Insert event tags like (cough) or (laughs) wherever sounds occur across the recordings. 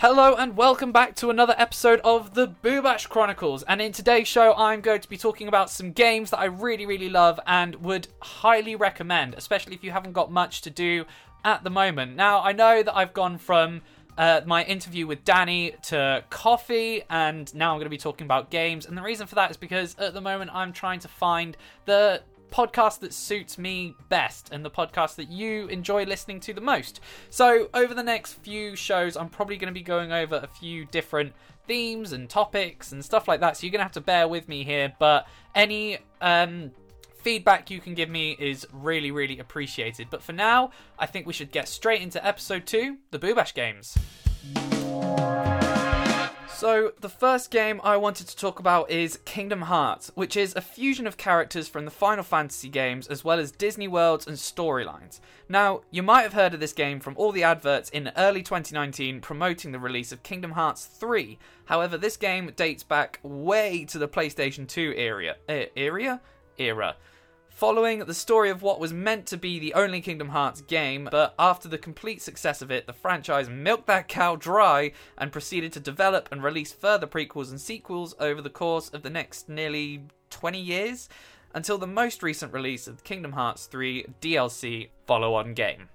Hello and welcome back to another episode of the Boobash Chronicles. And in today's show, I'm going to be talking about some games that I really, really love and would highly recommend, especially if you haven't got much to do at the moment. Now, I know that I've gone from uh, my interview with Danny to coffee, and now I'm going to be talking about games. And the reason for that is because at the moment I'm trying to find the podcast that suits me best and the podcast that you enjoy listening to the most. So, over the next few shows, I'm probably going to be going over a few different themes and topics and stuff like that. So, you're going to have to bear with me here, but any um, feedback you can give me is really, really appreciated. But for now, I think we should get straight into episode two the Boobash games. So, the first game I wanted to talk about is Kingdom Hearts, which is a fusion of characters from the Final Fantasy games as well as Disney worlds and storylines. Now, you might have heard of this game from all the adverts in early 2019 promoting the release of Kingdom Hearts 3. However, this game dates back way to the PlayStation 2 era. Uh, area? Era following the story of what was meant to be the only Kingdom Hearts game, but after the complete success of it, the franchise milked that cow dry and proceeded to develop and release further prequels and sequels over the course of the next nearly 20 years, until the most recent release of Kingdom Hearts 3 DLC follow on game.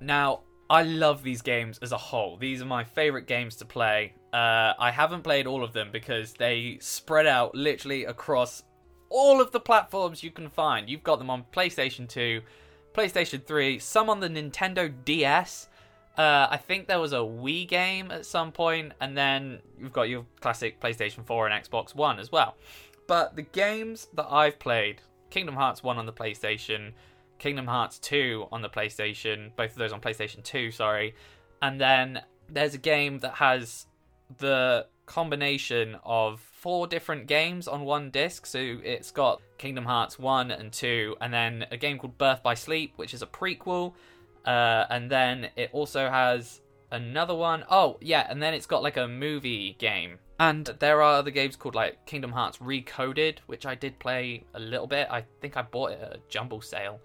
Now, I love these games as a whole. These are my favorite games to play. Uh, I haven't played all of them because they spread out literally across all of the platforms you can find. You've got them on PlayStation 2, PlayStation 3, some on the Nintendo DS. Uh, I think there was a Wii game at some point, and then you've got your classic PlayStation 4 and Xbox One as well. But the games that I've played Kingdom Hearts 1 on the PlayStation, Kingdom Hearts 2 on the PlayStation, both of those on PlayStation 2, sorry. And then there's a game that has the combination of four different games on one disc. So it's got Kingdom Hearts 1 and 2, and then a game called Birth by Sleep, which is a prequel. Uh, and then it also has another one. Oh, yeah, and then it's got like a movie game. And there are other games called like Kingdom Hearts Recoded, which I did play a little bit. I think I bought it at a jumble sale.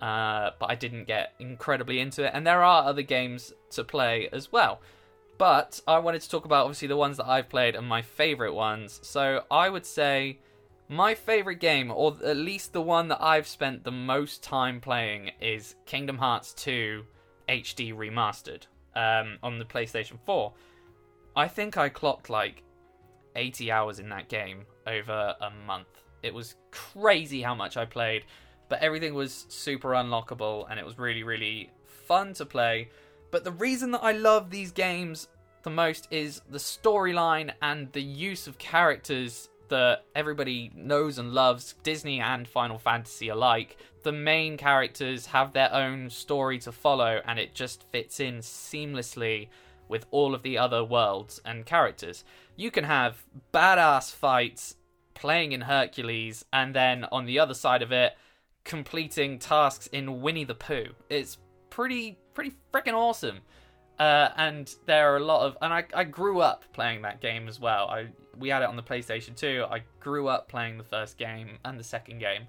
Uh, but I didn't get incredibly into it. And there are other games to play as well. But I wanted to talk about obviously the ones that I've played and my favorite ones. So I would say my favorite game, or at least the one that I've spent the most time playing, is Kingdom Hearts 2 HD Remastered um, on the PlayStation 4. I think I clocked like 80 hours in that game over a month. It was crazy how much I played, but everything was super unlockable and it was really, really fun to play. But the reason that I love these games the most is the storyline and the use of characters that everybody knows and loves, Disney and Final Fantasy alike. The main characters have their own story to follow, and it just fits in seamlessly with all of the other worlds and characters. You can have badass fights playing in Hercules, and then on the other side of it, completing tasks in Winnie the Pooh. It's pretty pretty freaking awesome. Uh, and there are a lot of, and I, I grew up playing that game as well. I we had it on the PlayStation 2. I grew up playing the first game and the second game.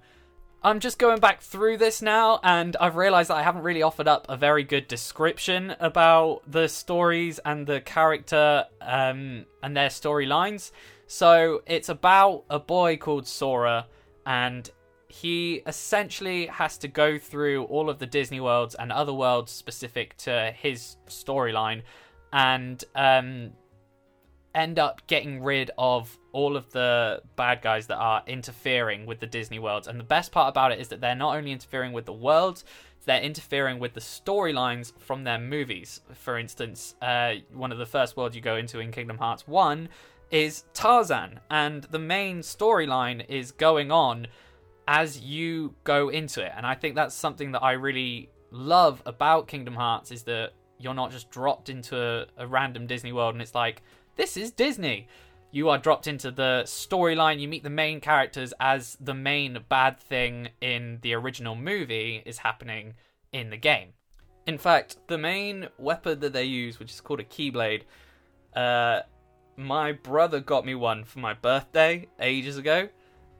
I'm just going back through this now, and I've realized that I haven't really offered up a very good description about the stories and the character um, and their storylines. So it's about a boy called Sora, and he essentially has to go through all of the Disney worlds and other worlds specific to his storyline and um, end up getting rid of all of the bad guys that are interfering with the Disney worlds. And the best part about it is that they're not only interfering with the worlds, they're interfering with the storylines from their movies. For instance, uh, one of the first worlds you go into in Kingdom Hearts 1 is Tarzan, and the main storyline is going on as you go into it. And I think that's something that I really love about Kingdom Hearts is that you're not just dropped into a, a random Disney world and it's like, this is Disney. You are dropped into the storyline, you meet the main characters as the main bad thing in the original movie is happening in the game. In fact, the main weapon that they use, which is called a Keyblade, uh, my brother got me one for my birthday ages ago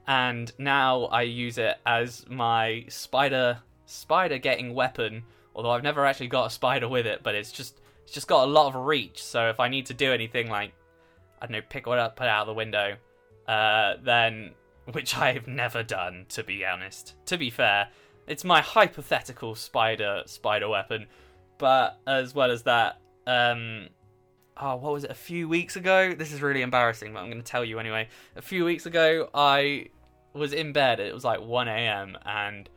and now I use it as my spider spider getting weapon. Although I've never actually got a spider with it, but it's just it's just got a lot of reach. So if I need to do anything like I don't know, pick one up, put it out of the window, uh, then which I've never done, to be honest. To be fair, it's my hypothetical spider spider weapon, but as well as that, um, oh, what was it? A few weeks ago. This is really embarrassing, but I'm going to tell you anyway. A few weeks ago, I was in bed. It was like 1 a.m. and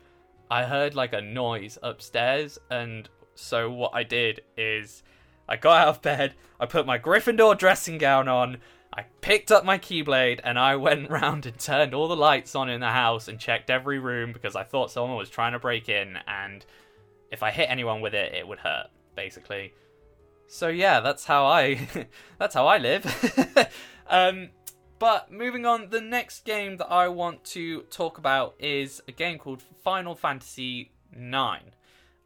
I heard like a noise upstairs, and so what I did is I got out of bed, I put my Gryffindor dressing gown on, I picked up my Keyblade, and I went (laughs) round and turned all the lights on in the house and checked every room because I thought someone was trying to break in, and if I hit anyone with it, it would hurt, basically. So yeah, that's how I (laughs) that's how I live. (laughs) um, but moving on, the next game that I want to talk about is a game called Final Fantasy IX.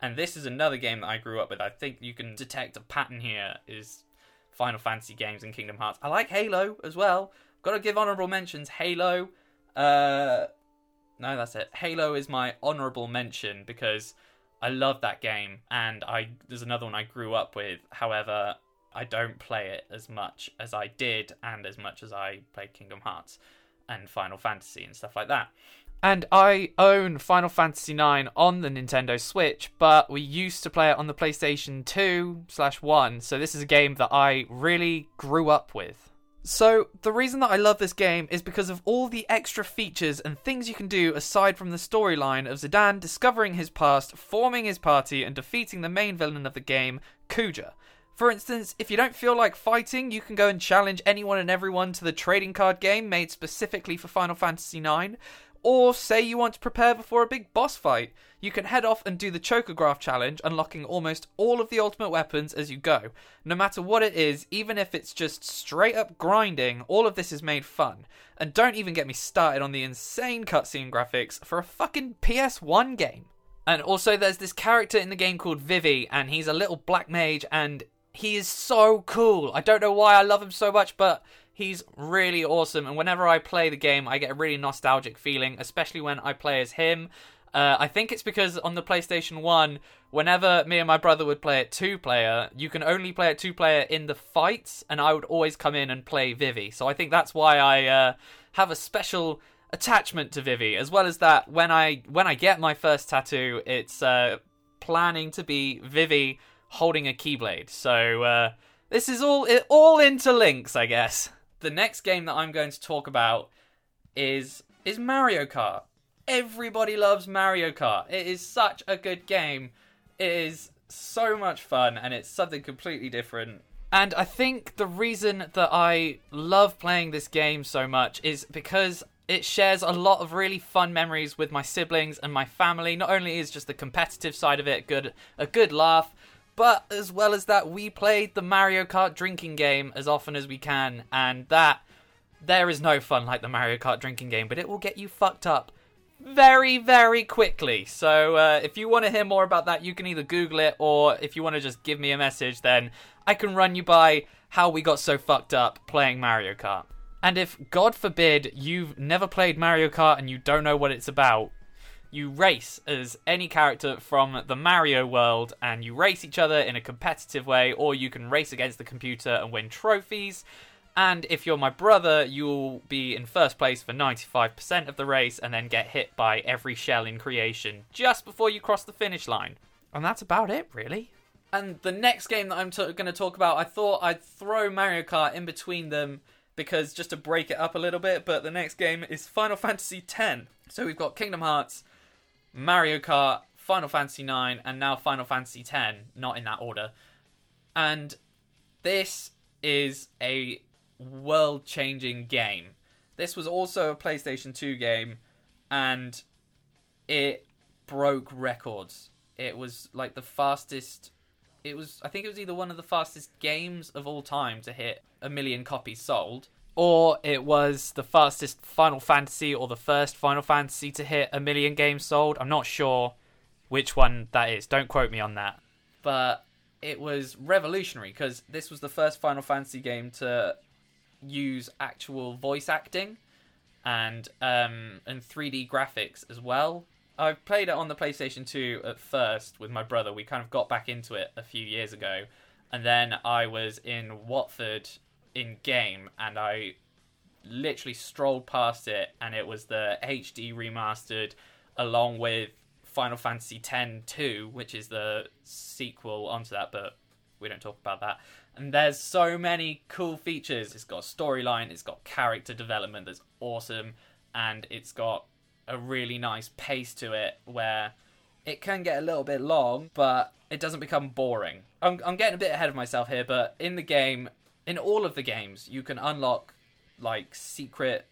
And this is another game that I grew up with. I think you can detect a pattern here is Final Fantasy games and Kingdom Hearts. I like Halo as well. Got to give honorable mentions. Halo. Uh, no, that's it. Halo is my honorable mention because I love that game, and I there's another one I grew up with. However, I don't play it as much as I did, and as much as I played Kingdom Hearts and Final Fantasy and stuff like that. And I own Final Fantasy IX on the Nintendo Switch, but we used to play it on the PlayStation 2 slash 1, so this is a game that I really grew up with. So, the reason that I love this game is because of all the extra features and things you can do aside from the storyline of Zidane discovering his past, forming his party, and defeating the main villain of the game, Kuja. For instance, if you don't feel like fighting, you can go and challenge anyone and everyone to the trading card game made specifically for Final Fantasy IX, or say you want to prepare before a big boss fight, you can head off and do the Chocograph challenge, unlocking almost all of the ultimate weapons as you go. No matter what it is, even if it's just straight up grinding, all of this is made fun. And don't even get me started on the insane cutscene graphics for a fucking PS1 game. And also, there's this character in the game called Vivi, and he's a little black mage, and he is so cool. I don't know why I love him so much, but He's really awesome, and whenever I play the game, I get a really nostalgic feeling, especially when I play as him. Uh, I think it's because on the PlayStation 1, whenever me and my brother would play it two player, you can only play it two player in the fights, and I would always come in and play Vivi. So I think that's why I uh, have a special attachment to Vivi, as well as that when I when I get my first tattoo, it's uh, planning to be Vivi holding a keyblade. So uh, this is all it all interlinks, I guess the next game that I'm going to talk about is is Mario Kart. Everybody loves Mario Kart. It is such a good game. It is so much fun and it's something completely different. And I think the reason that I love playing this game so much is because it shares a lot of really fun memories with my siblings and my family. Not only is just the competitive side of it good, a good laugh, but as well as that, we played the Mario Kart drinking game as often as we can, and that there is no fun like the Mario Kart drinking game, but it will get you fucked up very, very quickly. So uh, if you want to hear more about that, you can either Google it, or if you want to just give me a message, then I can run you by how we got so fucked up playing Mario Kart. And if, God forbid, you've never played Mario Kart and you don't know what it's about, you race as any character from the Mario world and you race each other in a competitive way, or you can race against the computer and win trophies. And if you're my brother, you'll be in first place for 95% of the race and then get hit by every shell in creation just before you cross the finish line. And that's about it, really. And the next game that I'm t- going to talk about, I thought I'd throw Mario Kart in between them because just to break it up a little bit, but the next game is Final Fantasy X. So we've got Kingdom Hearts, Mario Kart, Final Fantasy 9, and now Final Fantasy 10, not in that order. And this is a world changing game. This was also a PlayStation 2 game, and it broke records. It was like the fastest. It was, I think it was either one of the fastest games of all time to hit a million copies sold, or it was the fastest Final Fantasy or the first Final Fantasy to hit a million games sold. I'm not sure which one that is. Don't quote me on that. But it was revolutionary because this was the first Final Fantasy game to use actual voice acting and um, and 3D graphics as well. I played it on the PlayStation 2 at first with my brother. We kind of got back into it a few years ago and then I was in Watford in game, and I literally strolled past it, and it was the HD remastered, along with Final Fantasy X 2, which is the sequel onto that, but we don't talk about that. And there's so many cool features. It's got storyline, it's got character development that's awesome, and it's got a really nice pace to it where it can get a little bit long, but it doesn't become boring. I'm, I'm getting a bit ahead of myself here, but in the game, in all of the games, you can unlock like secret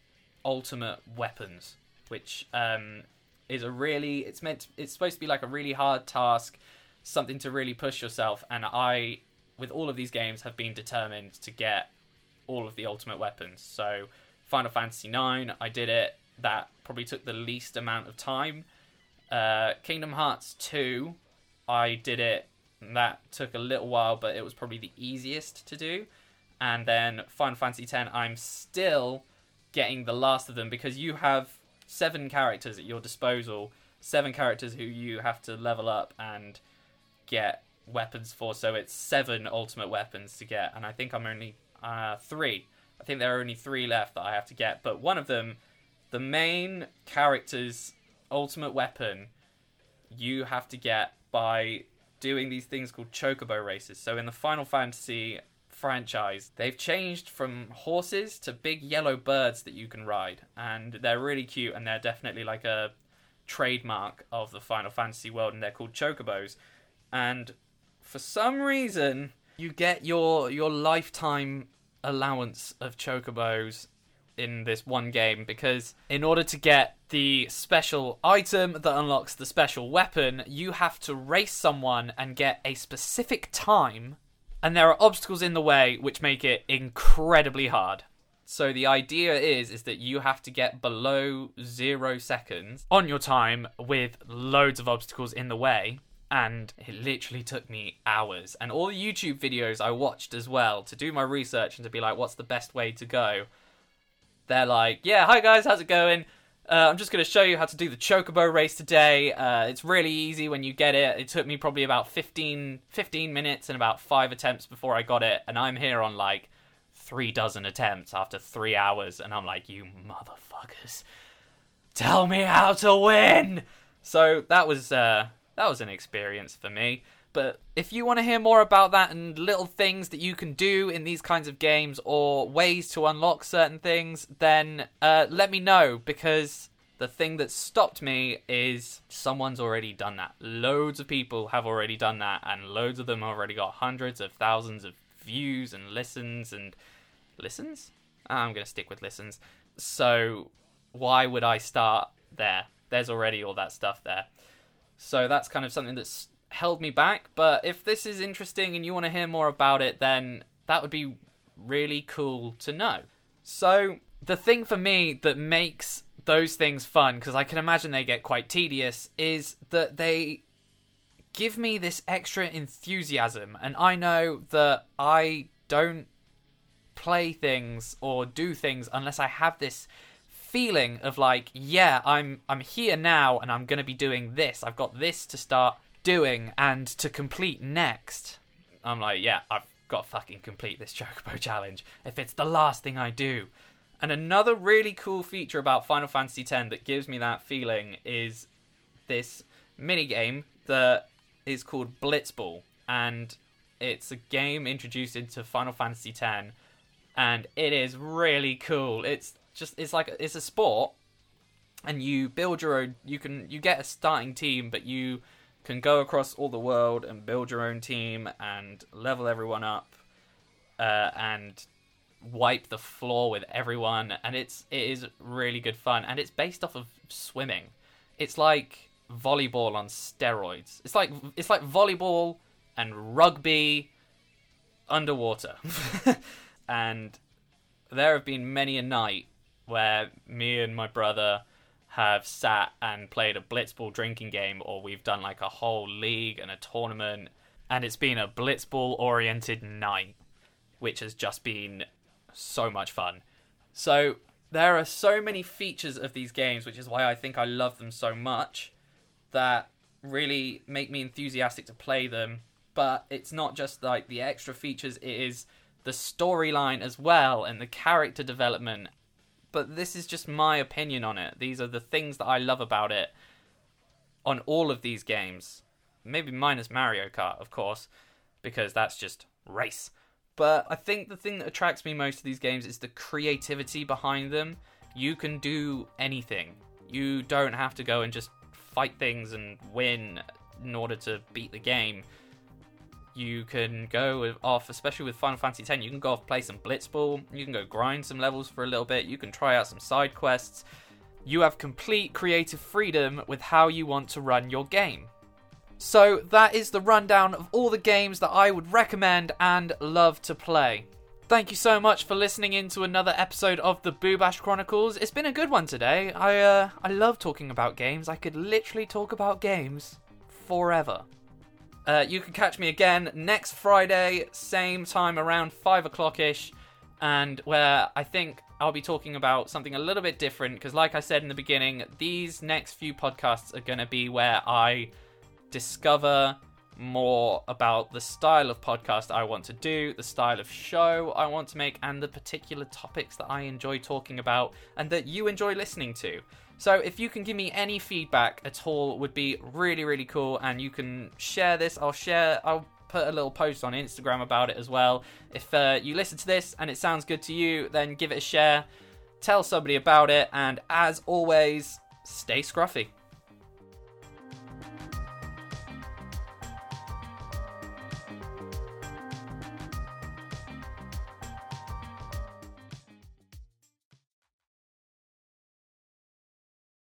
ultimate weapons, which um, is a really it's meant to, it's supposed to be like a really hard task, something to really push yourself. And I, with all of these games, have been determined to get all of the ultimate weapons. So Final Fantasy IX, I did it. That probably took the least amount of time. Uh, Kingdom Hearts 2, I did it. That took a little while, but it was probably the easiest to do. And then Final Fantasy X, I'm still getting the last of them because you have seven characters at your disposal, seven characters who you have to level up and get weapons for. So it's seven ultimate weapons to get, and I think I'm only uh, three. I think there are only three left that I have to get, but one of them, the main character's ultimate weapon, you have to get by doing these things called chocobo races. So in the Final Fantasy franchise, they've changed from horses to big yellow birds that you can ride, and they're really cute, and they're definitely like a trademark of the Final Fantasy world, and they're called chocobos. And for some reason, you get your your lifetime allowance of chocobos in this one game because in order to get the special item that unlocks the special weapon, you have to race someone and get a specific time, and there are obstacles in the way which make it incredibly hard. So the idea is is that you have to get below 0 seconds on your time with loads of obstacles in the way and it literally took me hours and all the YouTube videos I watched as well to do my research and to be like what's the best way to go they're like, yeah, hi guys, how's it going? Uh, I'm just going to show you how to do the chocobo race today. Uh, it's really easy when you get it. It took me probably about 15, 15 minutes and about five attempts before I got it, and I'm here on like three dozen attempts after three hours, and I'm like, you motherfuckers, tell me how to win. So that was uh, that was an experience for me. But if you want to hear more about that and little things that you can do in these kinds of games or ways to unlock certain things, then uh, let me know because the thing that stopped me is someone's already done that. Loads of people have already done that, and loads of them have already got hundreds of thousands of views and listens and listens. I'm going to stick with listens. So why would I start there? There's already all that stuff there. So that's kind of something that's held me back. But if this is interesting and you want to hear more about it, then that would be really cool to know. So, the thing for me that makes those things fun, because I can imagine they get quite tedious, is that they give me this extra enthusiasm. And I know that I don't play things or do things unless I have this feeling of like yeah i'm i'm here now and i'm going to be doing this i've got this to start doing and to complete next. I'm like, yeah, I've got to fucking complete this (laughs) Chocobo challenge if it's the last thing I do. And another really cool feature about Final Fantasy X that gives me that feeling is this mini game that is called Blitzball, and it's a game introduced into Final Fantasy X, and it is really cool. It's just it's like it's a sport, and you build your own. You can you get a starting team, but you can go across all the world and build your own team and level everyone up uh, and wipe the floor with everyone. And it's it is really good fun. And it's based off of swimming. It's like volleyball on steroids. It's like it's like volleyball and rugby underwater. (laughs) And there have been many a night where me and my brother have sat and played a blitzball drinking game or we've done like a whole league and a tournament and it's been a blitzball oriented night which has just been so much fun so there are so many features of these games which is why i think i love them so much that really make me enthusiastic to play them but it's not just like the extra features, it is the storyline as well and the character development. But this is just my opinion on it. These are the things that I love about it on all of these games. Maybe minus Mario Kart, of course, because that's just race. But I think the thing that attracts me most to these games is the creativity behind them. You can do anything. You don't have to go and just fight things and win in order to beat the game you can go off, especially with Final Fantasy X, you can go off play some Blitzball, you can go grind some levels for a little bit, you can try out some side quests. You have complete creative freedom with how you want to run your game. So, that is the rundown of all the games that I would recommend and love to play. Thank you so much for listening in to another episode of the Boobash Chronicles. It's been a good one today. I uh, I love talking about games. I could literally talk about games forever. Uh, you can catch me again next Friday, same time around 5 o'clock ish, and where I think I'll be talking about something a little bit different because, like I said in the beginning, these next few podcasts are going to be where I discover more about the style of podcast I want to do, the style of show I want to make, and the particular topics that I enjoy talking about and that you enjoy listening to. So if you can give me any feedback at all would be really really cool and you can share this. I'll share I'll put a little post on Instagram about it as well. If uh, you listen to this and it sounds good to you, then give it a share. Tell somebody about it and as always, stay scruffy.